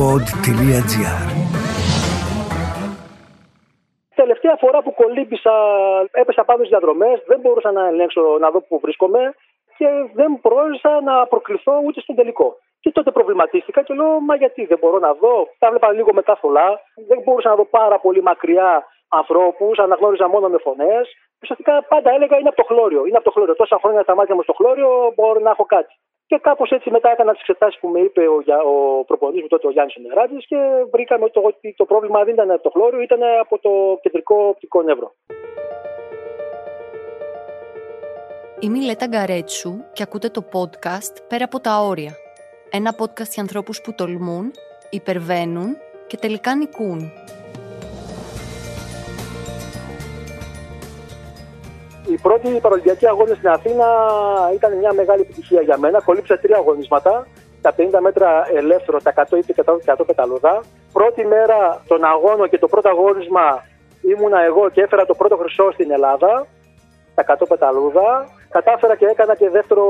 pod.gr Τελευταία φορά που κολύμπησα, έπεσα πάνω στις διαδρομές, δεν μπορούσα να ελέγξω να δω πού βρίσκομαι και δεν πρόλησα να προκληθώ ούτε στον τελικό. Και τότε προβληματίστηκα και λέω, Μα γιατί δεν μπορώ να δω. Τα βλέπα λίγο μετά θολά. Δεν μπορούσα να δω πάρα πολύ μακριά ανθρώπους, αναγνώριζα μόνο με φωνές. Ουσιαστικά πάντα έλεγα είναι από το χλώριο. Είναι από το χλώριο. Τόσα χρόνια τα μάτια μου στο χλώριο μπορώ να έχω κάτι. Και κάπως έτσι μετά έκανα τις εξετάσεις που με είπε ο, ο προπονητής μου τότε ο Γιάννης Νεράτη και βρήκαμε ότι το, το πρόβλημα δεν ήταν από το χλώριο, ήταν από το κεντρικό οπτικό νεύρο. Είμαι η Λέτα Γκαρέτσου και ακούτε το podcast «Πέρα από τα όρια». Ένα podcast για ανθρώπους που τολμούν, υπερβαίνουν και τελικά νικούν. Οι πρώτοι παρολυμπιακοί αγώνε στην Αθήνα ήταν μια μεγάλη επιτυχία για μένα. Κολύψα τρία αγωνίσματα. Τα 50 μέτρα ελεύθερο, τα 100 ή 100 πεταλούδα. Πρώτη μέρα των αγώνων και το πρώτο αγώνισμα ήμουνα εγώ και έφερα το πρώτο χρυσό στην Ελλάδα. Τα 100 πεταλούδα. Κατάφερα και έκανα και δεύτερο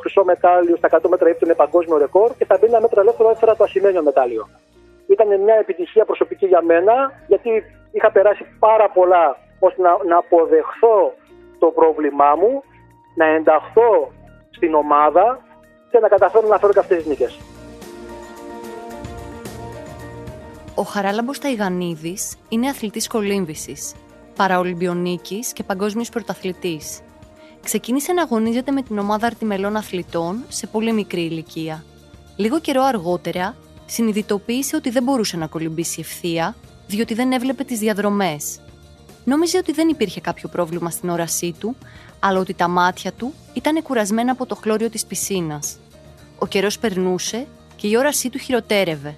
χρυσό μετάλλιο στα 100 μέτρα ύψη με παγκόσμιο ρεκόρ και στα 50 μέτρα ελεύθερο έφερα το ασημένιο μετάλλιο. Ήταν μια επιτυχία προσωπική για μένα γιατί είχα περάσει πάρα πολλά ώστε να, να αποδεχθώ το πρόβλημά μου, να ενταχθώ στην ομάδα και να καταφέρω να φέρω και αυτές τις νίκες. Ο Χαράλαμπος Ταϊγανίδης είναι αθλητής κολύμβησης, παραολυμπιονίκης και παγκόσμιος πρωταθλητής. Ξεκίνησε να αγωνίζεται με την ομάδα αρτιμελών αθλητών σε πολύ μικρή ηλικία. Λίγο καιρό αργότερα, συνειδητοποίησε ότι δεν μπορούσε να κολυμπήσει ευθεία, διότι δεν έβλεπε τις διαδρομές Νόμιζε ότι δεν υπήρχε κάποιο πρόβλημα στην όρασή του, αλλά ότι τα μάτια του ήταν κουρασμένα από το χλώριο της πισίνας. Ο καιρός περνούσε και η όρασή του χειροτέρευε.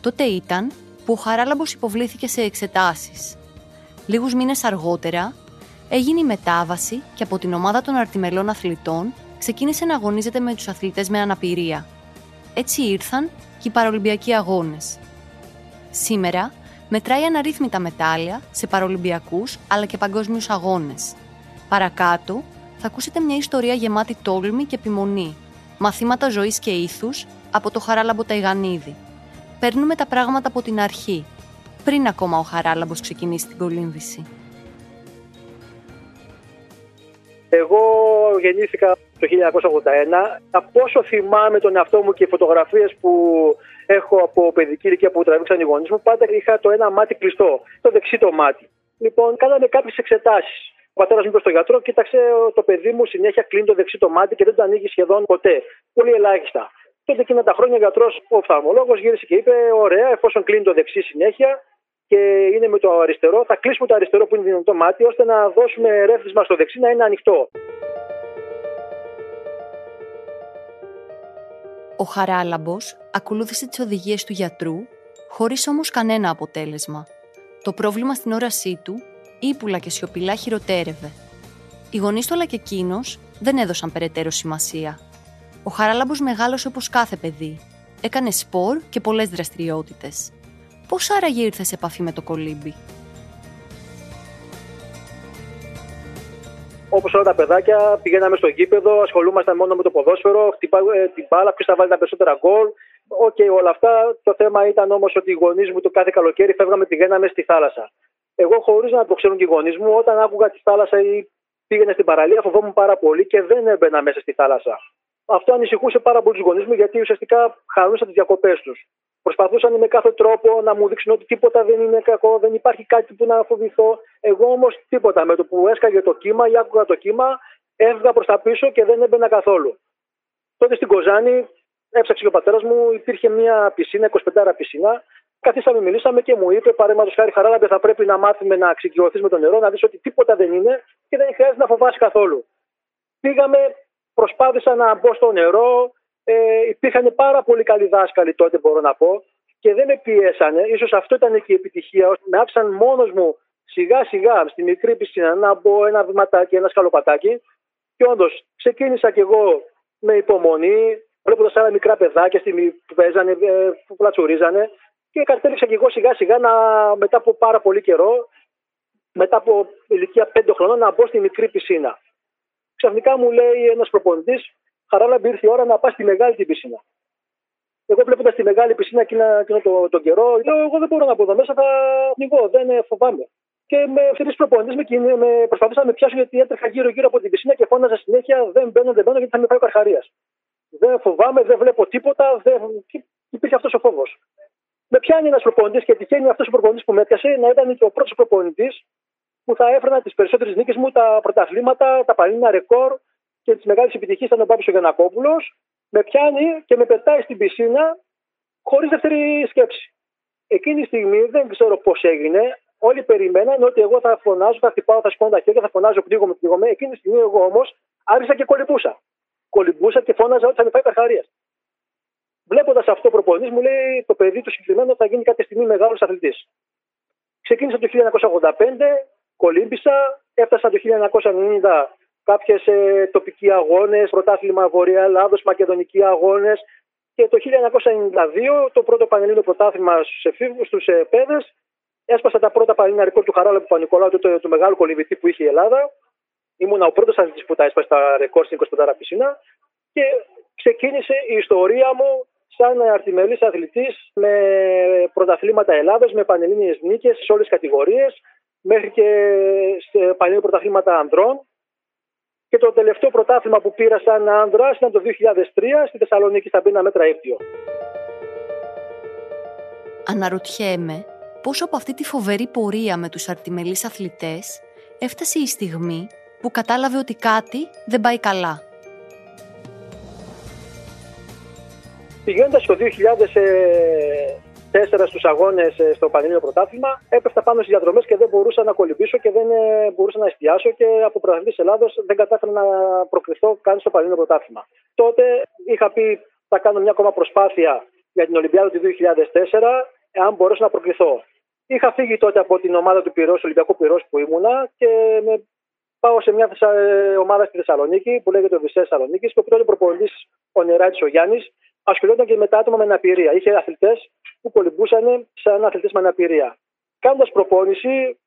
Τότε ήταν που ο Χαράλαμπος υποβλήθηκε σε εξετάσεις. Λίγους μήνες αργότερα έγινε η μετάβαση και από την ομάδα των αρτιμελών αθλητών ξεκίνησε να αγωνίζεται με τους αθλητές με αναπηρία. Έτσι ήρθαν και οι παρολυμπιακοί αγώνες. Σήμερα μετράει αναρρύθμιτα μετάλλια σε παρολυμπιακούς αλλά και παγκόσμιους αγώνες. Παρακάτω θα ακούσετε μια ιστορία γεμάτη τόλμη και επιμονή, μαθήματα ζωής και ήθους από το Χαράλαμπο Ταϊγανίδη. Παίρνουμε τα πράγματα από την αρχή, πριν ακόμα ο Χαράλαμπος ξεκινήσει την κολύμβηση. Εγώ γεννήθηκα το 1981. Από όσο θυμάμαι τον εαυτό μου και οι φωτογραφίες που έχω από παιδική ηλικία που τραβήξαν οι γονείς μου, πάντα είχα το ένα μάτι κλειστό, το δεξί το μάτι. Λοιπόν, κάναμε κάποιες εξετάσεις. Ο πατέρας μου είπε στο γιατρό, κοίταξε το παιδί μου συνέχεια κλείνει το δεξί το μάτι και δεν το ανοίγει σχεδόν ποτέ. Πολύ ελάχιστα. Τότε εκείνα τα χρόνια ο γιατρός, ο οφθαλμολόγος, γύρισε και είπε: Ωραία, εφόσον κλείνει το δεξί συνέχεια και είναι με το αριστερό, θα κλείσουμε το αριστερό που είναι δυνατό μάτι, ώστε να δώσουμε ρεύθισμα στο δεξί να είναι ανοιχτό. Ο Χαράλαμπος ακολούθησε τις οδηγίες του γιατρού, χωρίς όμως κανένα αποτέλεσμα. Το πρόβλημα στην όρασή του, ύπουλα και σιωπηλά χειροτέρευε. Οι γονείς του αλλά και εκείνος δεν έδωσαν περαιτέρω σημασία. Ο Χαράλαμπος μεγάλωσε όπως κάθε παιδί. Έκανε σπορ και πολλές δραστηριότητες. Πώς άραγε ήρθε σε επαφή με το κολύμπι; Όπως όλα τα παιδάκια, πηγαίναμε στο γήπεδο, ασχολούμασταν μόνο με το ποδόσφαιρο, χτυπάμε την μπάλα, ποιος θα βάλει τα περισσότερα γκολ. OK, okay, όλα αυτά. Το θέμα ήταν όμως ότι οι γονείς μου το κάθε καλοκαίρι φεύγαμε, πηγαίναμε στη θάλασσα. Εγώ, χωρίς να το ξέρουν και οι γονείς μου, όταν άκουγα τη θάλασσα ή πήγαινε στην παραλία, φοβόμουν πάρα πολύ και δεν έμπαινα μέσα στη θάλασσα. Αυτό ανησυχούσε πάρα πολύ τους γονείς μου γιατί ουσιαστικά χαλούσαν τις διακοπές τους. Προσπαθούσαν με κάθε τρόπο να μου δείξουν ότι τίποτα δεν είναι κακό, δεν υπάρχει κάτι που να φοβηθώ. Εγώ όμως τίποτα. Με το που έσκαγε το κύμα ή άκουγα το κύμα, έβγαινα προς τα πίσω και δεν έμπαινα καθόλου. Τότε στην Κοζάνη έψαξε και ο πατέρας μου, υπήρχε μια πισίνα, 25 πισίνα. Καθίσαμε, μιλήσαμε και μου είπε: Παραδείγματο χάρη, χαρά, θα πρέπει να μάθουμε να εξοικειωθείς με το νερό, να δεις ότι τίποτα δεν είναι και δεν χρειάζεται να φοβάσει καθόλου. Πήγαμε, προσπάθησα να μπω στο νερό, ε, υπήρχαν πάρα πολύ καλοί δάσκαλοι τότε, μπορώ να πω, και δεν με πιέσανε. σω αυτό ήταν και η επιτυχία. Με άφησαν μόνος μου σιγά σιγά στη μικρή πισίνα να μπω ένα βηματάκι, ένα σκαλοπατάκι. Και όντως ξεκίνησα κι εγώ με υπομονή, βλέποντας άλλα μικρά παιδάκια που παίζανε, ε, που πλατσουρίζανε. Και κατέληξα κι εγώ σιγά σιγά να, μετά από πάρα πολύ καιρό, μετά από ηλικία 5 χρονών, να μπω στη μικρή πισίνα. Ξαφνικά μου λέει ένας προπονητής, Χαράλαμπη ήρθε η ώρα να πας στη μεγάλη την πισίνα. Εγώ βλέποντας τη μεγάλη πισίνα εκείνο τον το καιρό, λέω: Εγώ δεν μπορώ να μπω εδώ μέσα, θα πνιγώ, δεν φοβάμαι. Και με αυτές προπονητέ με, με προσπαθούσαν να με πιάσουν γιατί έτρεχα γύρω-γύρω από την πισίνα και φώναζα συνέχεια: Δεν μπαίνω, δεν μπαίνω γιατί θα με πάει ο Καρχαρίας. Δεν φοβάμαι, δεν βλέπω τίποτα, δεν... υπήρχε αυτός ο φόβος. Με πιάνει ένας προπονητής και τυχαίνει αυτός ο προπονητής που με έπιασε να ήταν και ο πρώτος προπονητής που θα έφερνα τις περισσότερες νίκες μου, τα πρωταθλήματα, τα παλίνα ρεκόρ και τις μεγάλες επιτυχίες ήταν ο Μπάμπης ο Γιανακόπουλο. Με πιάνει και με πετάει στην πισίνα χωρίς δεύτερη σκέψη. Εκείνη τη στιγμή δεν ξέρω πώς έγινε. Όλοι περιμέναν ότι εγώ θα φωνάζω, θα χτυπάω, θα σηκώνω τα χέρια, θα φωνάζω, πνίγομαι, πνίγομαι. Εκείνη τη στιγμή εγώ όμως άρχισα και κολυμπούσα. Κολυμπούσα και φώναζα ότι θα με πάει καρχαρίας. Βλέποντας αυτό ο προπονητής, μου λέει το παιδί του συγκεκριμένο θα γίνει κάποια στιγμή μεγάλος αθλητής. Ξεκίνησα το 1985, κολύμπησα, έφτασα το 1990 κάποιες ε, τοπικοί αγώνες, πρωτάθλημα Βορεια Ελλάδος, μακεδονικοί αγώνες. Και το 1992 το πρώτο πανελλήνιο πρωτάθλημα στους εφήβους, στους ε, παιδες. Έσπασα τα πρώτα πανελλήνια ρεκόρ του Χαράλα Παπα-Νικολάου, του, του, μεγάλου κολυμπητή που είχε η Ελλάδα. Ήμουν ο πρώτος αθλητής που τα έσπασε τα ρεκόρ στην 25 πισίνα. Και ξεκίνησε η ιστορία μου σαν αρτιμελής αθλητής με πρωταθλήματα Ελλάδα, με πανελλήνιες νίκες σε όλες τις κατηγορίες, μέχρι και σε πανελλήνια πρωταθλήματα ανδρών. Και το τελευταίο πρωτάθλημα που πήρα σαν άνδρα ήταν το 2003 στη Θεσσαλονίκη στα Μπίνα μέτρα ύπτιο. Αναρωτιέμαι πόσο από αυτή τη φοβερή πορεία με τους αρτιμελείς αθλητές έφτασε η στιγμή που κατάλαβε ότι κάτι δεν πάει καλά. Πηγαίνοντας το 2000, τέσσερα στους αγώνες ε, στο Πανελλήνιο Πρωτάθλημα. Έπεφτα πάνω στις διαδρομές και δεν μπορούσα να κολυμπήσω και δεν ε, μπορούσα να εστιάσω και από πρωταθλητής Ελλάδος δεν κατάφερα να προκριθώ καν στο Πανελλήνιο Πρωτάθλημα. Τότε είχα πει θα κάνω μια ακόμα προσπάθεια για την Ολυμπιάδα του 2004, εάν μπορέσω να προκριθώ. Είχα φύγει τότε από την ομάδα του Πυρός, Ολυμπιακού Πυρός που ήμουνα και με πάω σε μια ε, ομάδα στη Θεσσαλονίκη που λέγεται Οδυσσέας Θεσσαλονίκης και ο πρώτο προπονητής ο Νεράτη ο Γιάννης ασχολιόταν και με τα άτομα με αναπηρία. Είχε αθλητές που κολυμπούσαν σαν αθλητές με αναπηρία. Κάνοντας προπόνηση,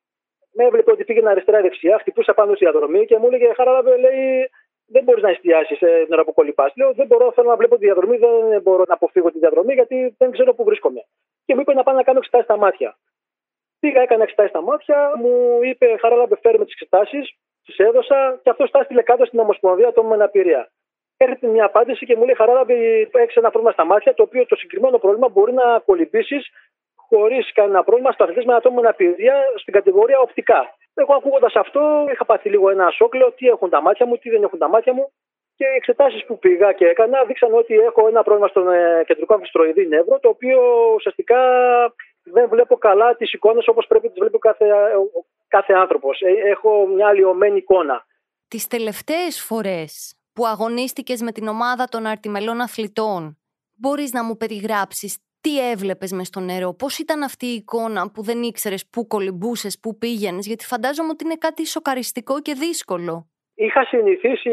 με έβλεπε ότι πήγαινε αριστερά-δεξιά, χτυπούσα πάνω στη διαδρομή και μου έλεγε Χαράλαβε, λέει, δεν μπορείς να εστιάσεις την ώρα που κολυμπάς. Λέω, δεν μπορώ, θέλω να βλέπω τη διαδρομή, δεν μπορώ να αποφύγω τη διαδρομή γιατί δεν ξέρω πού βρίσκομαι. Και μου είπε να πάω να κάνω εξετάσεις στα μάτια. Πήγα, έκανα εξετάσεις στα μάτια, μου είπε Χαράλαβε, φέρουμε τις εξετάσεις, τι έδωσα και αυτό στάστηλε κάτω στην Ομοσπονδία ατόμων με αναπηρία έρχεται μια απάντηση και μου λέει Χαράλαβη, έχεις ένα πρόβλημα στα μάτια, το οποίο το συγκεκριμένο πρόβλημα μπορεί να κολυμπήσεις χωρίς κανένα πρόβλημα στο αθλητή με ατόμο με αναπηρία στην κατηγορία οπτικά. Εγώ ακούγοντας αυτό, είχα πάθει λίγο ένα σόκλο, τι έχουν τα μάτια μου, τι δεν έχουν τα μάτια μου. Και οι εξετάσεις που πήγα και έκανα δείξαν ότι έχω ένα πρόβλημα στον ε, κεντρικό αμφιστροειδή νεύρο, το οποίο ουσιαστικά δεν βλέπω καλά τις εικόνες όπως πρέπει να τις βλέπει κάθε, κάθε άνθρωπος. Ε, έχω μια αλλοιωμένη εικόνα. Τις τελευταίες φορές που αγωνίστηκες με την ομάδα των αρτιμελών αθλητών. Μπορείς να μου περιγράψεις τι έβλεπες μες στο νερό, πώς ήταν αυτή η εικόνα που δεν ήξερες πού κολυμπούσες, πού πήγαινες, γιατί φαντάζομαι ότι είναι κάτι σοκαριστικό και δύσκολο. Είχα συνηθίσει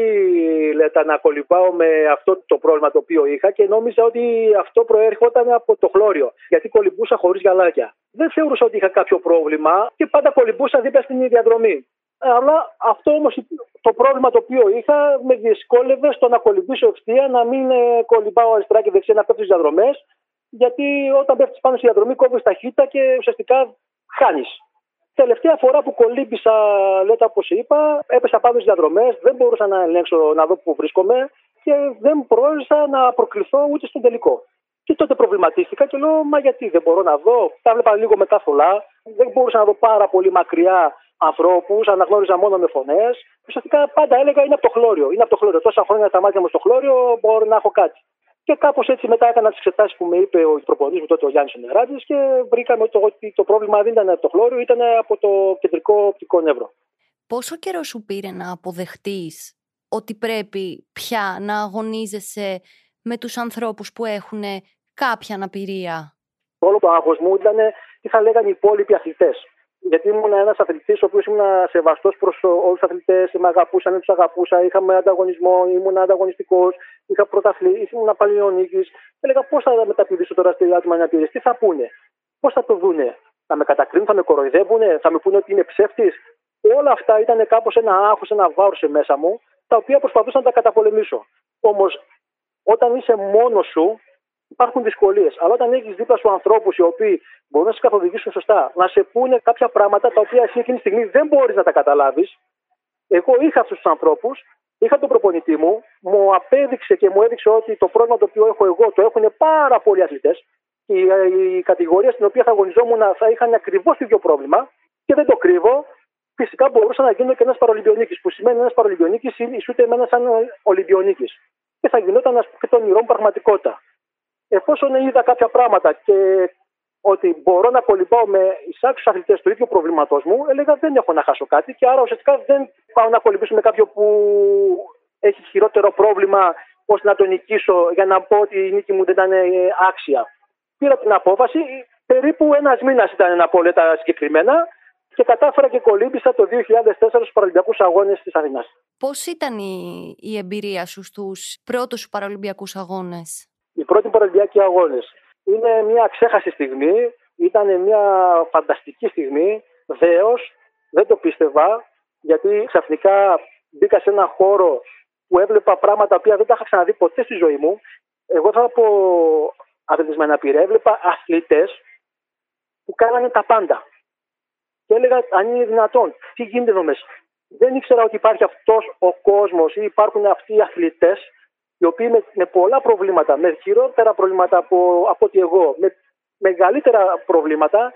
λέτε, να κολυμπάω με αυτό το πρόβλημα το οποίο είχα και νόμιζα ότι αυτό προέρχονταν από το χλώριο, γιατί κολυμπούσα χωρίς γαλάκια. Δεν θεωρούσα ότι είχα κάποιο πρόβλημα και πάντα κολυμπούσα δίπλα στην διαδρομή. Αλλά αυτό όμως το πρόβλημα το οποίο είχα με δυσκόλευε στο να κολυμπήσω ευθεία, να μην ε, κολυμπάω αριστερά και δεξιά, να πέφτει στις διαδρομές. Γιατί όταν πέφτεις πάνω στη διαδρομή, κόβεις ταχύτητα και ουσιαστικά χάνεις. Τελευταία φορά που κολύμπησα, λέτε όπως είπα, έπεσα πάνω στις διαδρομές, δεν μπορούσα να ελέγξω να δω πού βρίσκομαι και δεν πρόληψα να προκληθώ ούτε στον τελικό. Και τότε προβληματίστηκα και λέω, Μα γιατί δεν μπορώ να δω. Τα έβλεπα λίγο μετά θολά. Δεν μπορούσα να δω πάρα πολύ μακριά ανθρώπους, αναγνώριζα μόνο με φωνές. Ουσιαστικά πάντα έλεγα είναι από το χλώριο. Είναι από το χλώριο. Τόσα χρόνια τα μάτια μου στο χλώριο, μπορώ να έχω κάτι. Και κάπως έτσι μετά έκανα τις εξετάσεις που με είπε ο προπονητής μου τότε ο Γιάννης Νεράτη και βρήκαμε ότι το, πρόβλημα δεν ήταν από το χλώριο, ήταν από το κεντρικό οπτικό νεύρο. Πόσο καιρό σου πήρε να αποδεχτείς ότι πρέπει πια να αγωνίζεσαι με τους ανθρώπους που έχουν κάποια αναπηρία; Όλο το άγχος μου ήταν τι θα λέγανε οι υπόλοιποι αθλητές γιατί ήμουν ένας αθλητής ο οποίος ήμουν σεβαστός προς όλους τους αθλητές, με αγαπούσαν, τους αγαπούσα, είχαμε ανταγωνισμό, ήμουν ανταγωνιστικός, είχα πρωταθλή, ήμουν παλιονίκη. Έλεγα πώς θα μεταπηδήσω τώρα στη άτομα να τι θα πούνε, πώς θα το δούνε, θα με κατακρίνουν, θα με κοροϊδεύουν, θα με πούνε ότι είναι ψεύτης. Όλα αυτά ήταν κάπως ένα άγχος, ένα βάρος σε μέσα μου, τα οποία προσπαθούσα να τα καταπολεμήσω. Όμως, όταν είσαι μόνος σου, υπάρχουν δυσκολίες. Αλλά όταν έχεις δίπλα σου ανθρώπους οι οποίοι μπορούν να σε καθοδηγήσουν σωστά, να σε πούνε κάποια πράγματα τα οποία εσύ εκείνη τη στιγμή δεν μπορείς να τα καταλάβεις. Εγώ είχα αυτούς τους ανθρώπους, είχα τον προπονητή μου, μου απέδειξε και μου έδειξε ότι το πρόβλημα το οποίο έχω εγώ το έχουν πάρα πολλοί αθλητές. Και η, κατηγορία στην οποία θα αγωνιζόμουν θα είχαν ακριβώς το ίδιο πρόβλημα και δεν το κρύβω. Φυσικά μπορούσα να γίνω και ένας παρολυμπιονίκης, που σημαίνει ένας παρολυμπιονίκης ισούται με ένα σαν Ολυμπιονίκης. Και θα γινόταν και τον ηρών πραγματικότητα εφόσον είδα κάποια πράγματα και ότι μπορώ να κολυμπάω με εισάξιους αθλητές του ίδιου προβλήματός μου, έλεγα δεν έχω να χάσω κάτι και άρα ουσιαστικά δεν πάω να κολυμπήσω με κάποιον που έχει χειρότερο πρόβλημα ώστε να τον νικήσω για να πω ότι η νίκη μου δεν ήταν άξια. Πήρα την απόφαση, περίπου ένας μήνας ήταν να πω τα συγκεκριμένα και κατάφερα και κολύμπησα το 2004 στους Παραλυμπιακούς Αγώνες της Αθήνας. Πώς ήταν η, η εμπειρία σου στους πρώτους Παραλυμπιακούς Αγώνες; Οι πρώτοι Παραλυμπιακοί αγώνες. Είναι μια ξέχαστη στιγμή, ήταν μια φανταστική στιγμή. Δέος, δεν το πίστευα, γιατί ξαφνικά μπήκα σε ένα χώρο που έβλεπα πράγματα που δεν τα είχα ξαναδεί ποτέ στη ζωή μου. Εγώ θα πω αθλητισμένα πειρά. Έβλεπα αθλητές που κάνανε τα πάντα. Και έλεγα αν είναι δυνατόν, τι γίνεται εδώ μέσα. Δεν ήξερα ότι υπάρχει αυτός ο κόσμος ή υπάρχουν αυτοί οι αθλητές οι οποίοι με, με πολλά προβλήματα, με χειρότερα προβλήματα από, από ότι εγώ, με μεγαλύτερα προβλήματα,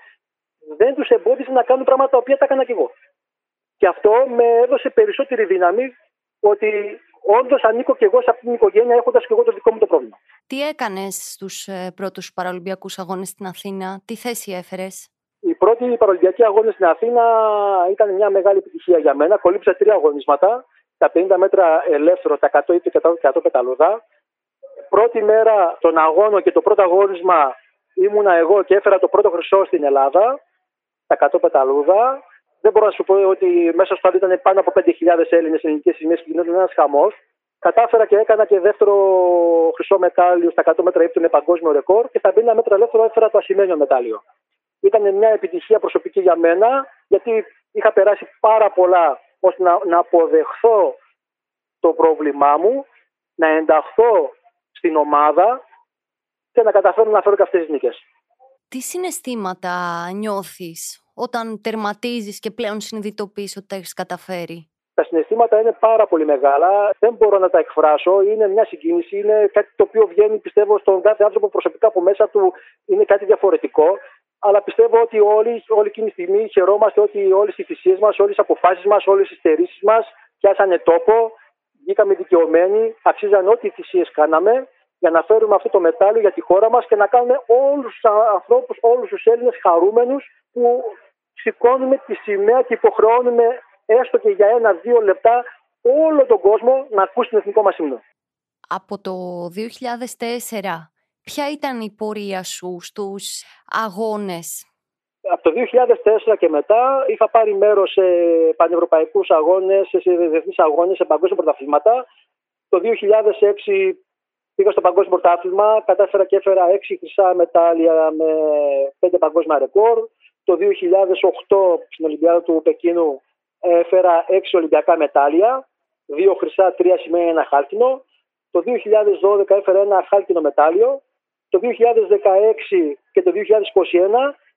δεν τους εμπόδισε να κάνουν πράγματα τα οποία τα έκανα και εγώ. Και αυτό με έδωσε περισσότερη δύναμη ότι όντως ανήκω και εγώ σε αυτήν την οικογένεια έχοντας και εγώ το δικό μου το πρόβλημα. Τι έκανες στους ε, πρώτους Παραλυμπιακού Αγώνες στην Αθήνα, τι θέση έφερες; Οι πρώτοι Παραλυμπιακοί Αγώνες στην Αθήνα ήταν μια μεγάλη επιτυχία για μένα. Κολύψα τρία αγωνίσματα τα 50 μέτρα ελεύθερο, τα 100 ή τα 100 πεταλούδα. Πρώτη μέρα των αγώνων και το πρώτο αγώνισμα ήμουνα εγώ και έφερα το πρώτο χρυσό στην Ελλάδα, τα 100 πεταλούδα. Δεν μπορώ να σου πω ότι μέσα στο ήταν πάνω από 5.000 Έλληνες ελληνικές σημαίε και γινόταν ένας χαμός. Κατάφερα και έκανα και δεύτερο χρυσό μετάλλιο στα 100 μέτρα ύπτωνε παγκόσμιο ρεκόρ και στα 50 μέτρα ελεύθερο έφερα το ασημένιο μετάλλιο. Ήταν μια επιτυχία προσωπική για μένα, γιατί είχα περάσει πάρα πολλά ώστε να, να αποδεχθώ το πρόβλημά μου, να ενταχθώ στην ομάδα και να καταφέρω να φέρω και αυτές τις νίκες. Τι συναισθήματα νιώθεις όταν τερματίζεις και πλέον συνειδητοποιείς ότι τα έχεις καταφέρει; Τα συναισθήματα είναι πάρα πολύ μεγάλα. Δεν μπορώ να τα εκφράσω. Είναι μια συγκίνηση. Είναι κάτι το οποίο βγαίνει, πιστεύω, στον κάθε άνθρωπο προσωπικά από μέσα του. Είναι κάτι διαφορετικό αλλά πιστεύω ότι όλοι, όλη εκείνη τη στιγμή χαιρόμαστε ότι όλες οι θυσίες μας, όλες οι αποφάσεις μας, όλες οι στερήσεις μας πιάσανε τόπο, βγήκαμε δικαιωμένοι, αξίζαν ό,τι θυσίες κάναμε για να φέρουμε αυτό το μετάλλιο για τη χώρα μας και να κάνουμε όλους τους ανθρώπους, όλους τους Έλληνες χαρούμενους που σηκώνουμε τη σημαία και υποχρεώνουμε έστω και για ένα-δύο λεπτά όλο τον κόσμο να ακούσει την εθνικό μας ύμνο. Από το 2004 Ποια ήταν η πορεία σου στους αγώνες; Από το 2004 και μετά είχα πάρει μέρος σε πανευρωπαϊκούς αγώνες, σε διεθνείς αγώνες, σε παγκόσμια πρωταθλήματα. Το 2006 πήγα στο παγκόσμιο πρωτάθλημα, κατάφερα και έφερα 6 χρυσά μετάλλια με 5 παγκόσμια ρεκόρ. Το 2008 στην Ολυμπιάδα του Πεκίνου έφερα 6 Ολυμπιακά μετάλλια, 2 χρυσά, 3 σημαία, ένα χάλκινο. Το 2012 έφερα ένα χάλκινο μετάλλιο το 2016 και το 2021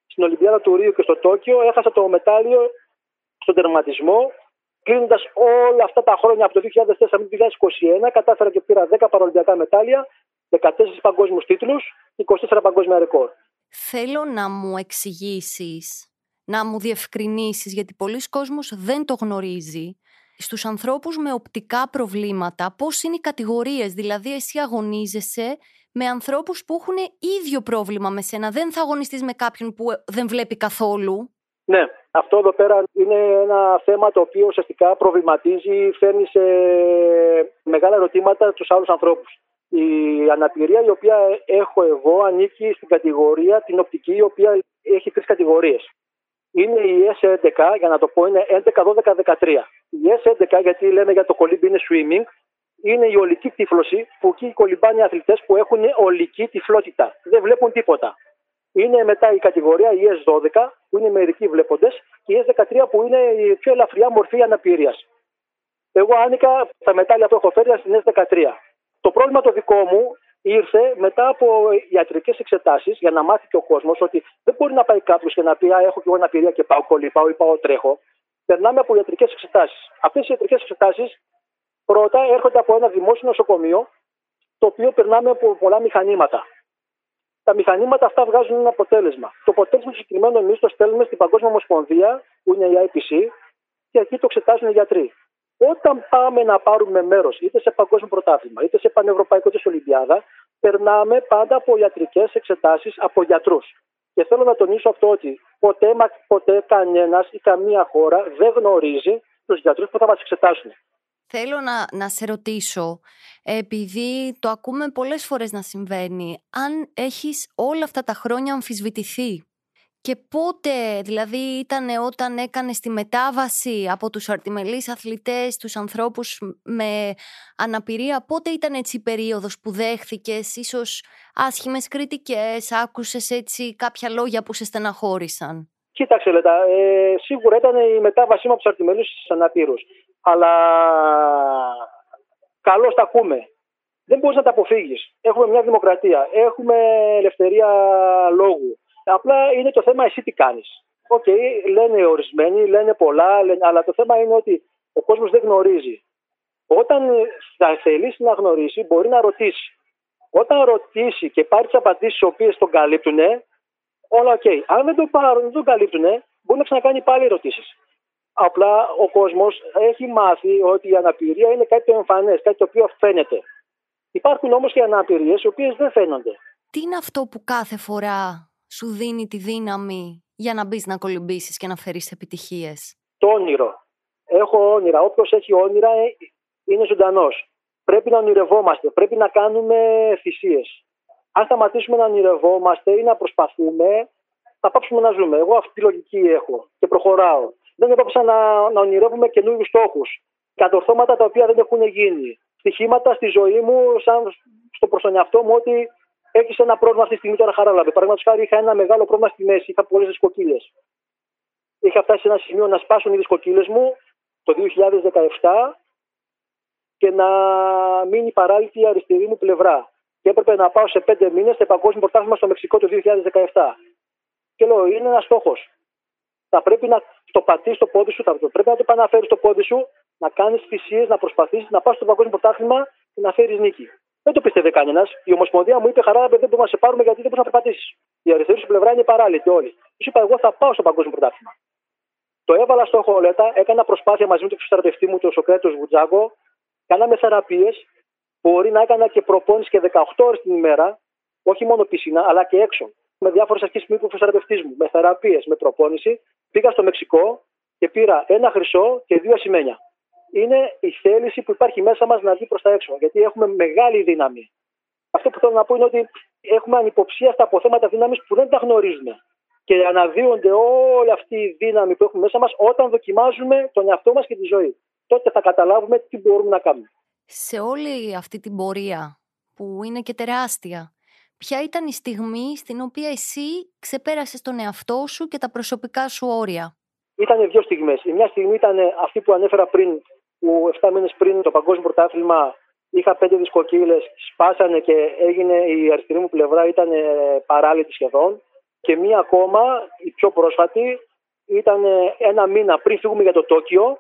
στην Ολυμπιάδα του Ρίου και στο Τόκιο έχασα το μετάλλιο στον τερματισμό. Κλείνοντας όλα αυτά τα χρόνια από το 2004 μέχρι το 2021, κατάφερα και πήρα 10 παρολυμπιακά μετάλλια, 14 παγκόσμιους τίτλους, 24 παγκόσμια ρεκόρ. Θέλω να μου εξηγήσεις, να μου διευκρινίσεις, γιατί πολλοί κόσμος δεν το γνωρίζει. Στους ανθρώπους με οπτικά προβλήματα, πώς είναι οι κατηγορίες, δηλαδή εσύ αγωνίζεσαι με ανθρώπους που έχουν ίδιο πρόβλημα με σένα. Δεν θα αγωνιστείς με κάποιον που δεν βλέπει καθόλου. Ναι, αυτό εδώ πέρα είναι ένα θέμα το οποίο ουσιαστικά προβληματίζει, φέρνει σε μεγάλα ερωτήματα τους άλλους ανθρώπους. Η αναπηρία η οποία έχω εγώ ανήκει στην κατηγορία την οπτική η οποία έχει τρεις κατηγορίες. Είναι η S11, για να το πω, είναι 11, 12, 13. Η S11, γιατί λέμε για το κολύμπι είναι swimming, είναι η ολική τύφλωση που εκεί κολυμπάνε οι αθλητές που έχουν ολική τυφλότητα. Δεν βλέπουν τίποτα. Είναι μετά η κατηγορία η S12 που είναι μερικοί βλέποντες και η S13 που είναι η πιο ελαφριά μορφή αναπηρίας. Εγώ άνοιγα τα μετάλλια που έχω φέρει στην S13. Το πρόβλημα το δικό μου ήρθε μετά από ιατρικές εξετάσεις για να μάθει και ο κόσμος ότι δεν μπορεί να πάει κάποιος και να πει: Α, έχω και εγώ αναπηρία και πάω κολυμπάω ή πάω τρέχω. Περνάμε από ιατρικές εξετάσεις. Αυτές οι ιατρικές εξετάσεις πρώτα έρχονται από ένα δημόσιο νοσοκομείο, το οποίο περνάμε από πολλά μηχανήματα. Τα μηχανήματα αυτά βγάζουν ένα αποτέλεσμα. Το αποτέλεσμα συγκεκριμένο εμείς το στέλνουμε στην Παγκόσμια Ομοσπονδία, που είναι η IPC, και εκεί το εξετάζουν οι γιατροί. Όταν πάμε να πάρουμε μέρος είτε σε παγκόσμιο πρωτάθλημα, είτε σε πανευρωπαϊκό, είτε σε Ολυμπιάδα, περνάμε πάντα από ιατρικές εξετάσεις από γιατρούς. Και θέλω να τονίσω αυτό ότι ποτέ, μα, ποτέ κανένας ή καμία χώρα δεν γνωρίζει τους γιατρούς που θα μας εξετάσουν. Θέλω να, να σε ρωτήσω, επειδή το ακούμε πολλές φορές να συμβαίνει, αν έχεις όλα αυτά τα χρόνια αμφισβητηθεί και πότε, δηλαδή ήταν όταν έκανες τη μετάβαση από τους αρτιμελείς αθλητές, τους ανθρώπους με αναπηρία, πότε ήταν έτσι η περίοδος που δέχθηκες ίσως άσχημες κριτικές, άκουσες έτσι κάποια λόγια που σε στεναχώρησαν; Κοίταξε Λέτα, ε, σίγουρα ήταν η μετάβασή μου από τους αρτιμελείς στους αναπήρους. Αλλά καλώς τα ακούμε. Δεν μπορείς να τα αποφύγεις. Έχουμε μια δημοκρατία, έχουμε ελευθερία λόγου Απλά είναι το θέμα εσύ τι κάνεις. OK, okay, λένε ορισμένοι, λένε πολλά, λένε, αλλά το θέμα είναι ότι ο κόσμος δεν γνωρίζει. Όταν θα θελήσει να γνωρίσει, μπορεί να ρωτήσει. Όταν ρωτήσει και πάρει τις απαντήσεις οι οποίες τον καλύπτουν, όλα OK. Okay. Αν δεν το πάρουν, δεν τον καλύπτουν, μπορεί να ξανακάνει πάλι ερωτήσεις. Απλά ο κόσμος έχει μάθει ότι η αναπηρία είναι κάτι το εμφανές, κάτι το οποίο φαίνεται. Υπάρχουν όμως και αναπηρίες οι οποίες δεν φαίνονται. Τι είναι αυτό που κάθε φορά σου δίνει τη δύναμη για να μπεις να κολυμπήσεις και να φέρεις επιτυχίες; Το όνειρο. Έχω όνειρα. Όποιος έχει όνειρα ε, είναι ζωντανός. Πρέπει να ονειρευόμαστε. Πρέπει να κάνουμε θυσίες. Αν σταματήσουμε να ονειρευόμαστε ή να προσπαθούμε, θα πάψουμε να ζούμε. Εγώ αυτή τη λογική έχω και προχωράω. Δεν έπαψα να, να ονειρεύουμε καινούριους στόχους. Κατορθώματα τα οποία δεν έχουν γίνει. Στοιχήματα στη ζωή μου, σαν στο προς τον εαυτό μου, ότι έχεις ένα πρόβλημα αυτή τη στιγμή τώρα χαράλαβε. Παραδείγματος χάρη είχα ένα μεγάλο πρόβλημα στη μέση, είχα πολλές δισκοκύλε. Είχα φτάσει σε ένα σημείο να σπάσουν οι δισκοκύλε μου το 2017 και να μείνει παράλυτη η αριστερή μου πλευρά. Και έπρεπε να πάω σε πέντε μήνες σε παγκόσμιο πρωτάθλημα στο Μεξικό το 2017. Και λέω, είναι ένας στόχος. Θα πρέπει να το πατήσεις το πόδι σου, θα πρέπει να το επαναφέρεις στο πόδι σου, να κάνεις θυσίες, να προσπαθήσεις να πας στο παγκόσμιο πρωτάθλημα και να φέρεις νίκη. Δεν το πίστευε κανένας. Η Ομοσπονδία μου είπε: Χαρά, δεν μπορούμε να σε πάρουμε γιατί δεν μπορείς να περπατήσει. Η αριστερή σου πλευρά είναι παράλληλη όλοι. Τους είπα: Εγώ θα πάω στο παγκόσμιο πρωτάθλημα. Το έβαλα στο χολέτα, έκανα προσπάθεια μαζί με τον εξωτερευτή μου, τον Σοκρέτο Βουτζάκο. Κάναμε θεραπείες. Μπορεί να έκανα και προπόνηση και 18 ώρες την ημέρα, όχι μόνο πισινά, αλλά και έξω. Με διάφορες ασκήσει που είπε ο μου, με θεραπείες, με προπόνηση. Πήγα στο Μεξικό και πήρα ένα χρυσό και δύο ασημένια είναι η θέληση που υπάρχει μέσα μας να βγει προς τα έξω. Γιατί έχουμε μεγάλη δύναμη. Αυτό που θέλω να πω είναι ότι έχουμε ανυποψία στα αποθέματα δύναμης που δεν τα γνωρίζουμε. Και αναδύονται όλη αυτή η δύναμη που έχουμε μέσα μας όταν δοκιμάζουμε τον εαυτό μας και τη ζωή. Τότε θα καταλάβουμε τι μπορούμε να κάνουμε. Σε όλη αυτή την πορεία που είναι και τεράστια, ποια ήταν η στιγμή στην οποία εσύ ξεπέρασες τον εαυτό σου και τα προσωπικά σου όρια; Ήταν δύο στιγμές. Η μια στιγμή ήταν αυτή που ανέφερα πριν που 7 μήνες πριν το Παγκόσμιο Πρωτάθλημα είχα πέντε δισκοκύλε, σπάσανε και έγινε η αριστερή μου πλευρά, ήταν παράλληλη σχεδόν. Και μία ακόμα, η πιο πρόσφατη, ήταν ένα μήνα πριν φύγουμε για το Τόκιο,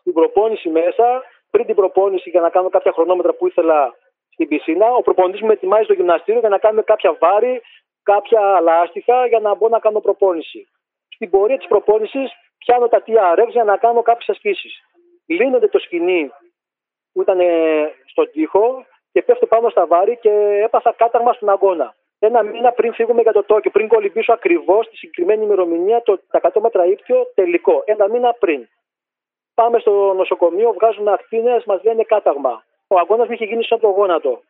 στην προπόνηση μέσα, πριν την προπόνηση για να κάνω κάποια χρονόμετρα που ήθελα στην πισίνα. Ο προπονητής μου με ετοιμάζει στο γυμναστήριο για να κάνουμε κάποια βάρη, κάποια λάστιχα για να μπορώ να κάνω προπόνηση. Στην πορεία της προπόνησης πιάνω τα TRX για να κάνω κάποιες ασκήσεις λύνονται το σκηνή που ήταν στον τοίχο και πέφτω πάνω στα βάρη και έπαθα κάταγμα στον αγώνα. Ένα μήνα πριν φύγουμε για το Τόκιο, πριν κολυμπήσω ακριβώς τη συγκεκριμένη ημερομηνία, το, τα 100 μέτρα ύπτιο τελικό. Ένα μήνα πριν. Πάμε στο νοσοκομείο, βγάζουν ακτίνες, μας λένε κάταγμα. Ο αγώνας μου είχε γίνει σαν το γόνατο.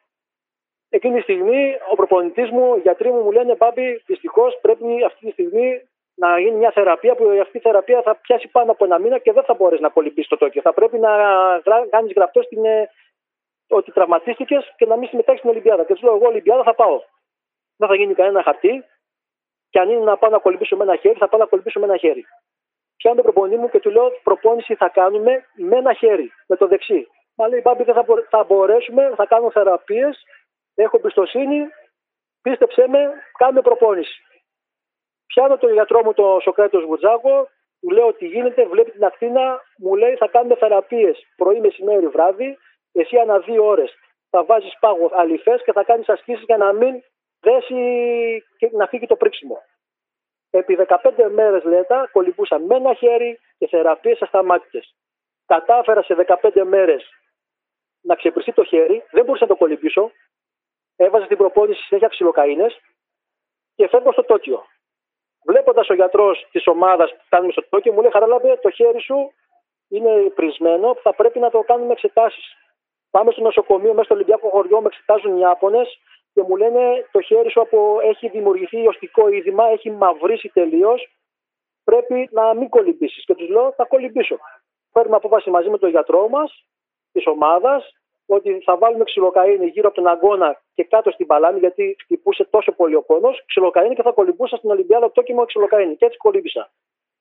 Εκείνη τη στιγμή ο προπονητής μου, οι γιατροί μου μου λένε Μπάμπη, δυστυχώς πρέπει αυτή τη στιγμή να γίνει μια θεραπεία που αυτή η θεραπεία θα πιάσει πάνω από ένα μήνα και δεν θα μπορέσει να κολυμπήσει το Τόκιο. Θα πρέπει να κάνεις γραφτό στην, ε, ότι τραυματίστηκες και να μην συμμετέχεις στην Ολυμπιάδα. Και τους λέω: Εγώ Ολυμπιάδα θα πάω. Δεν θα γίνει κανένα χαρτί. Και αν είναι να πάω να κολυμπήσω με ένα χέρι, θα πάω να κολυμπήσω με ένα χέρι. Πιάνω τον προπονή μου και του λέω: Προπόνηση θα κάνουμε με ένα χέρι, με το δεξί. Μα λέει: Μπάμπη, δεν θα, θα μπορέσουμε, θα κάνουμε θεραπείες Έχω εμπιστοσύνη, πίστεψέ με, κάνουμε προπόνηση. Πιάνω τον γιατρό μου, τον Σοκράτος Βουτζάκο, του λέω ότι γίνεται, βλέπει την ακτίνα, μου λέει θα κάνουμε θεραπείες πρωί, μεσημέρι, βράδυ. Εσύ ανά δύο ώρες θα βάζεις πάγο αληθές και θα κάνεις ασκήσεις για να μην δέσει και να φύγει το πρίξιμο. Επί 15 μέρες λέτα κολυμπούσα με ένα χέρι και θεραπείες ασταμάτητε. Κατάφερα σε 15 μέρες να ξεπριστεί το χέρι, δεν μπορούσα να το κολυμπήσω. Έβαζα την προπόνηση συνέχεια ξυλοκαίνε και φεύγω στο Τόκιο. Βλέποντας ο γιατρός της ομάδας που φτάνουμε στο Τόκιο, μου λέει: Χαραλάμπε, το χέρι σου είναι πρισμένο, θα πρέπει να το κάνουμε εξετάσεις. Πάμε στο νοσοκομείο, μέσα στο Ολυμπιακό χωριό, με εξετάζουν οι Ιάπωνες και μου λένε: Το χέρι σου από... έχει δημιουργηθεί οστικό είδημα, έχει μαυρίσει τελείως. Πρέπει να μην κολυμπήσεις. Και τους λέω: Θα κολυμπήσω. Παίρνουμε απόφαση μαζί με τον γιατρό μας της ομάδας ότι θα βάλουμε ξυλοκαίνη γύρω από τον αγώνα και κάτω στην παλάμη, γιατί χτυπούσε τόσο πολύ ο πόνος. Ξυλοκαίνη και θα κολυμπούσα στην Ολυμπιάδα το κείμενο ξυλοκαίνη. Και έτσι κολύμπησα.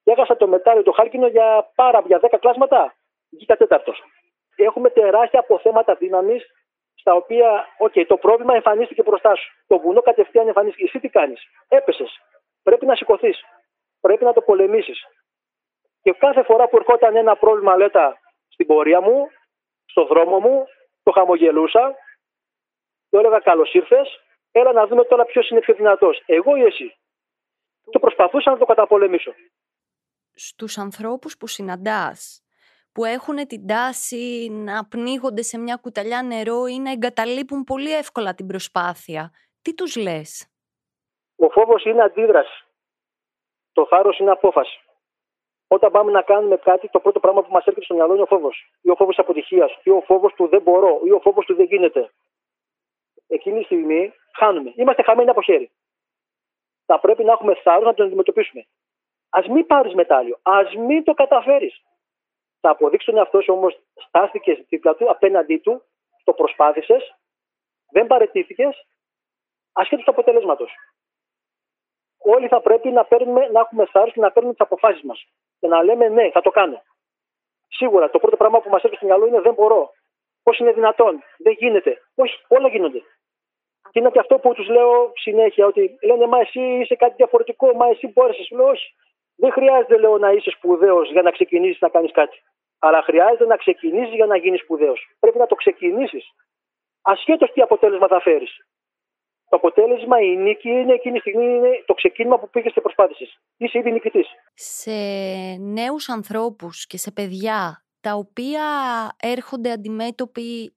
Και έχασα το μετάλλιο το χάλκινο για πάρα για 10 κλάσματα. Βγήκα τέταρτος. Έχουμε τεράστια αποθέματα δύναμης, στα οποία, OK, το πρόβλημα εμφανίστηκε μπροστά σου. Το βουνό κατευθείαν εμφανίστηκε. Εσύ τι κάνεις; Έπεσες. Πρέπει να σηκωθείς. Πρέπει να το πολεμήσεις. Και κάθε φορά που ερχόταν ένα πρόβλημα, λέτα, στην πορεία μου, στο δρόμο μου, το χαμογελούσα, το έλεγα καλώς ήρθες, έλα να δούμε τώρα ποιος είναι πιο δυνατός, εγώ ή εσύ. Το προσπαθούσα να το καταπολεμήσω. Στους ανθρώπους που συναντάς, που έχουν την τάση να πνίγονται σε μια κουταλιά νερό ή να εγκαταλείπουν πολύ εύκολα την προσπάθεια, τι τους λες; Ο φόβος είναι αντίδραση. Το θάρρος είναι απόφαση. Όταν πάμε να κάνουμε κάτι, το πρώτο πράγμα που μας έρχεται στο μυαλό είναι ο φόβος. Ή ο φόβος αποτυχίας, ή ο φόβος του δεν μπορώ, ή ο φόβος του δεν γίνεται. Εκείνη τη στιγμή χάνουμε. Είμαστε χαμένοι από χέρι. Θα πρέπει να έχουμε θάρρος να τον αντιμετωπίσουμε. Α μην πάρεις μετάλλιο. Α μην το καταφέρεις. Θα αποδείξει τον εαυτό σου όμως, στάθηκες δίπλα του, απέναντί του, το προσπάθησες, δεν παρετήθηκες, ασχέτως του αποτελέσματος. Όλοι θα πρέπει να, παίρνουμε, να έχουμε θάρρος και να παίρνουμε τις αποφάσεις μας και να λέμε ναι, θα το κάνω. Σίγουρα το πρώτο πράγμα που μας έρχεται στο μυαλό είναι δεν μπορώ. Πώς είναι δυνατόν, δεν γίνεται. Όχι, όλα γίνονται. Και είναι και αυτό που τους λέω συνέχεια, ότι λένε Μα εσύ είσαι κάτι διαφορετικό, Μα εσύ μπόρεσες. Λέω Όχι. Δεν χρειάζεται λέω, να είσαι σπουδαίος για να ξεκινήσεις να κάνεις κάτι. Αλλά χρειάζεται να ξεκινήσεις για να γίνεις σπουδαίος. Πρέπει να το ξεκινήσεις. Ασχέτως τι αποτέλεσμα θα φέρεις. Το αποτέλεσμα, η νίκη είναι εκείνη τη στιγμή είναι το ξεκίνημα που πήγες και προσπάθησες. Είσαι ήδη νικητής. Σε νέους ανθρώπους και σε παιδιά τα οποία έρχονται αντιμέτωποι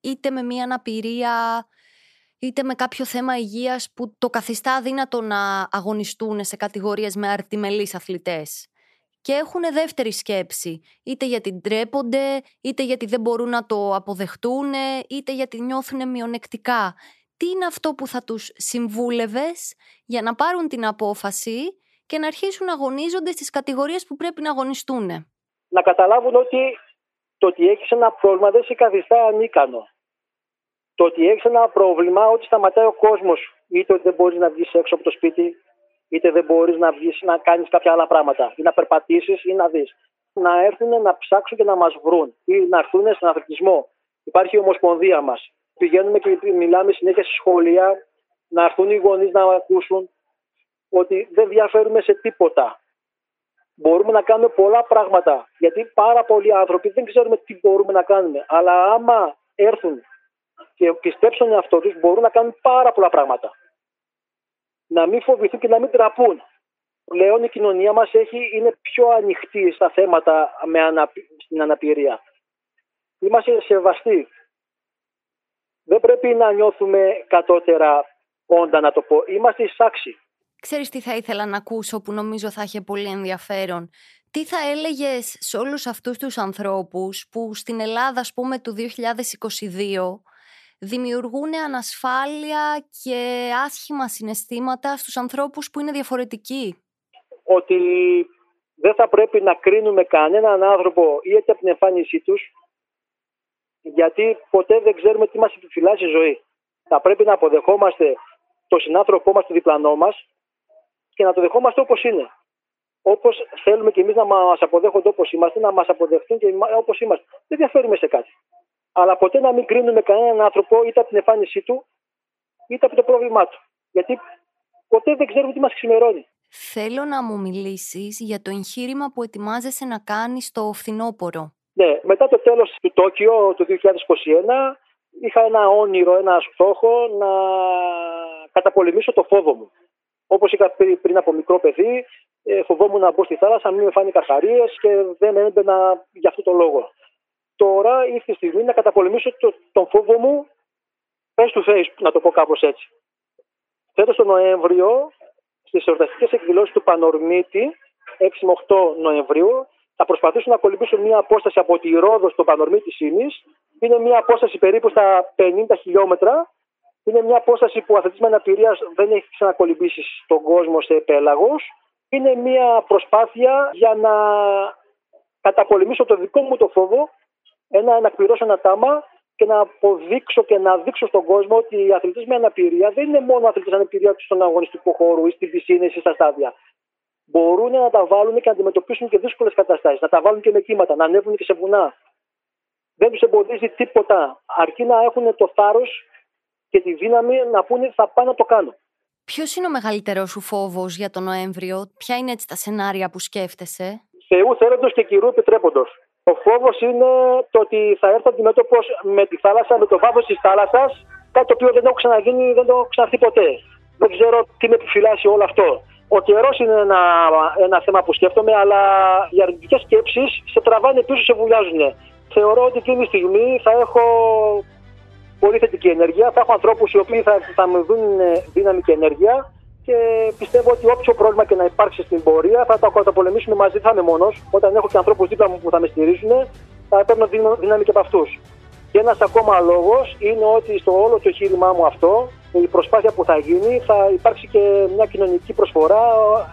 είτε με μια αναπηρία είτε με κάποιο θέμα υγείας που το καθιστά αδύνατο να αγωνιστούν σε κατηγορίες με αρτιμελείς αθλητές και έχουν δεύτερη σκέψη, είτε γιατί ντρέπονται, είτε γιατί δεν μπορούν να το αποδεχτούν, είτε γιατί νιώθουν μειονεκτικά τι είναι αυτό που θα τους συμβούλευες για να πάρουν την απόφαση και να αρχίσουν να αγωνίζονται στις κατηγορίες που πρέπει να αγωνιστούν. Να καταλάβουν ότι το ότι έχεις ένα πρόβλημα δεν σε καθιστά ανίκανο. Το ότι έχεις ένα πρόβλημα, ότι σταματάει ο κόσμος, είτε ότι δεν μπορείς να βγεις έξω από το σπίτι, είτε δεν μπορείς να βγεις να κάνεις κάποια άλλα πράγματα, ή να περπατήσεις ή να δεις. Να έρθουν να ψάξουν και να μας βρουν ή να έρθουν στον αθλητισμό. Υπάρχει η ομοσπονδία μας πηγαίνουμε και μιλάμε συνέχεια στη σχολεία, να έρθουν οι γονείς να ακούσουν ότι δεν διαφέρουμε σε τίποτα. Μπορούμε να κάνουμε πολλά πράγματα, γιατί πάρα πολλοί άνθρωποι δεν ξέρουμε τι μπορούμε να κάνουμε. Αλλά άμα έρθουν και πιστέψουν αυτό τους, μπορούν να κάνουν πάρα πολλά πράγματα. Να μην φοβηθούν και να μην τραπούν. Πλέον η κοινωνία μας έχει, είναι πιο ανοιχτή στα θέματα με στην αναπηρία. Είμαστε σεβαστοί δεν πρέπει να νιώθουμε κατώτερα όντα να το πω. Είμαστε εισάξιοι. Ξέρεις τι θα ήθελα να ακούσω που νομίζω θα έχει πολύ ενδιαφέρον. Τι θα έλεγες σε όλους αυτούς τους ανθρώπους που στην Ελλάδα, ας πούμε, του 2022 δημιουργούν ανασφάλεια και άσχημα συναισθήματα στους ανθρώπους που είναι διαφορετικοί; Ότι δεν θα πρέπει να κρίνουμε κανέναν άνθρωπο ή από την εμφάνισή τους γιατί ποτέ δεν ξέρουμε τι μας επιφυλάσσει η ζωή. Θα πρέπει να αποδεχόμαστε τον συνάνθρωπό μας, τον διπλανό μας και να το δεχόμαστε όπως είναι. Όπως θέλουμε και εμείς να μας αποδέχονται όπως είμαστε, να μας αποδεχτούν και όπως είμαστε. Δεν διαφέρουμε σε κάτι. Αλλά ποτέ να μην κρίνουμε κανέναν άνθρωπο είτε από την εμφάνισή του, είτε από το πρόβλημά του. Γιατί ποτέ δεν ξέρουμε τι μας ξημερώνει. Θέλω να μου μιλήσεις για το εγχείρημα που ετοιμάζεσαι να κάνεις στο φθινόπωρο. Ναι, μετά το τέλος του Τόκιο του 2021 είχα ένα όνειρο, ένα στόχο να καταπολεμήσω το φόβο μου. Όπως είχα πει πριν από μικρό παιδί, ε, φοβόμουν να μπω στη θάλασσα, μην με φάνει καρχαρίες και δεν έμπαινα για αυτό το λόγο. Τώρα ήρθε η στιγμή να καταπολεμήσω το, τον φόβο μου face to face, να το πω κάπως έτσι. Φέτος τον Νοέμβριο στις εορταστικέ εκδηλώσεις του Πανορμίτη, 6 με 8 Νοεμβρίου, θα προσπαθήσουν να κολυμπήσουν μια απόσταση από τη Ρόδο στο Πανορμίτη Σύνη. Είναι μια απόσταση περίπου στα 50 χιλιόμετρα. Είναι μια απόσταση που ο αθλητής με αναπηρία δεν έχει ξανακολυμπήσει στον κόσμο σε πέλαγος. Είναι μια προσπάθεια για να καταπολεμήσω το δικό μου το φόβο, ένα, να εκπληρώσω ένα τάμα και να αποδείξω και να δείξω στον κόσμο ότι οι αθλητές με αναπηρία δεν είναι μόνο αθλητές με αναπηρία στον αγωνιστικό χώρο ή στην πισίνη ή στα στάδια. Μπορούν να τα βάλουν και να αντιμετωπίσουν και δύσκολες καταστάσεις, να τα βάλουν και με κύματα, να ανέβουν και σε βουνά. Δεν τους εμποδίζει τίποτα, αρκεί να έχουν το θάρρος και τη δύναμη να πούνε θα πάω να το κάνω. Ποιος είναι ο μεγαλύτερό σου φόβος για τον Νοέμβριο, Ποια είναι έτσι τα σενάρια που σκέφτεσαι, Θεού θέλοντος και κυρίου επιτρέποντος. Ο φόβος είναι το ότι θα έρθω αντιμέτωπος με τη θάλασσα, με το βάθος της θάλασσας, κάτι το οποίο δεν έχω ξαναγίνει, δεν το έχω ξαναρθεί ποτέ. Δεν ξέρω τι με επιφυλάσσει όλο αυτό. Ο καιρός είναι ένα, ένα θέμα που σκέφτομαι, αλλά οι αρνητικές σκέψεις σε τραβάνε πίσω, σε βουλιάζουν. Θεωρώ ότι εκείνη τη στιγμή θα έχω πολύ θετική ενέργεια. Θα έχω ανθρώπους οι οποίοι θα, θα μου δίνουν δύναμη και ενέργεια και πιστεύω ότι όποιο πρόβλημα και να υπάρξει στην πορεία θα το καταπολεμήσουμε μαζί, θα είμαι μόνος. Όταν έχω και ανθρώπους δίπλα μου που θα με στηρίζουν, θα παίρνω δύναμη και από αυτούς. Και ένας ακόμα λόγος είναι ότι στο όλο το εγχείρημά μου αυτό, η προσπάθεια που θα γίνει, θα υπάρξει και μια κοινωνική προσφορά,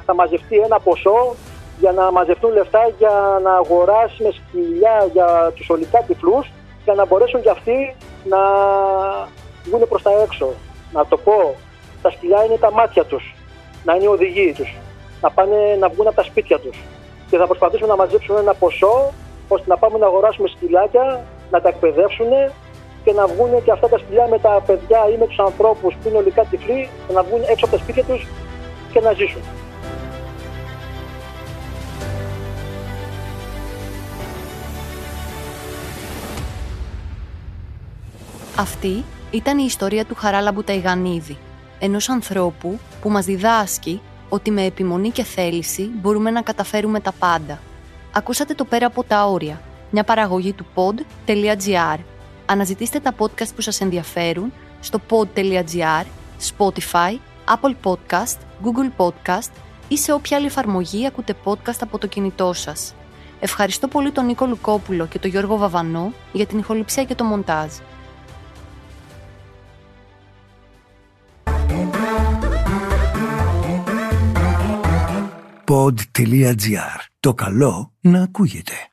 θα μαζευτεί ένα ποσό για να μαζευτούν λεφτά για να αγοράσουμε σκυλιά για τους ολικά τυφλού, για να μπορέσουν και αυτοί να βγουν προς τα έξω. Να το πω, τα σκυλιά είναι τα μάτια τους, να είναι οι οδηγοί τους, να, πάνε, να βγουν από τα σπίτια τους. Και θα προσπαθήσουμε να μαζέψουμε ένα ποσό ώστε να πάμε να αγοράσουμε σκυλάκια, να τα εκπαιδεύσουν και να βγουν και αυτά τα σκυλιά με τα παιδιά ή με τους ανθρώπους που είναι ολικά τυφλοί και να βγουν έξω από τα σπίτια τους και να ζήσουν. Αυτή ήταν η ιστορία του Χαράλαμπου Ταϊγανίδη, ενός ανθρώπου που μας διδάσκει ότι με επιμονή και θέληση μπορούμε να καταφέρουμε τα πάντα. Ακούσατε το «Πέρα από τα όρια», μια παραγωγή του pod.gr. Αναζητήστε τα podcast που σας ενδιαφέρουν στο pod.gr, Spotify, Apple Podcast, Google Podcast ή σε όποια άλλη εφαρμογή ακούτε podcast από το κινητό σας. Ευχαριστώ πολύ τον Νίκο Λουκόπουλο και τον Γιώργο Βαβανό για την ηχοληψία και το μοντάζ. pod.gr. Το καλό να ακούγεται.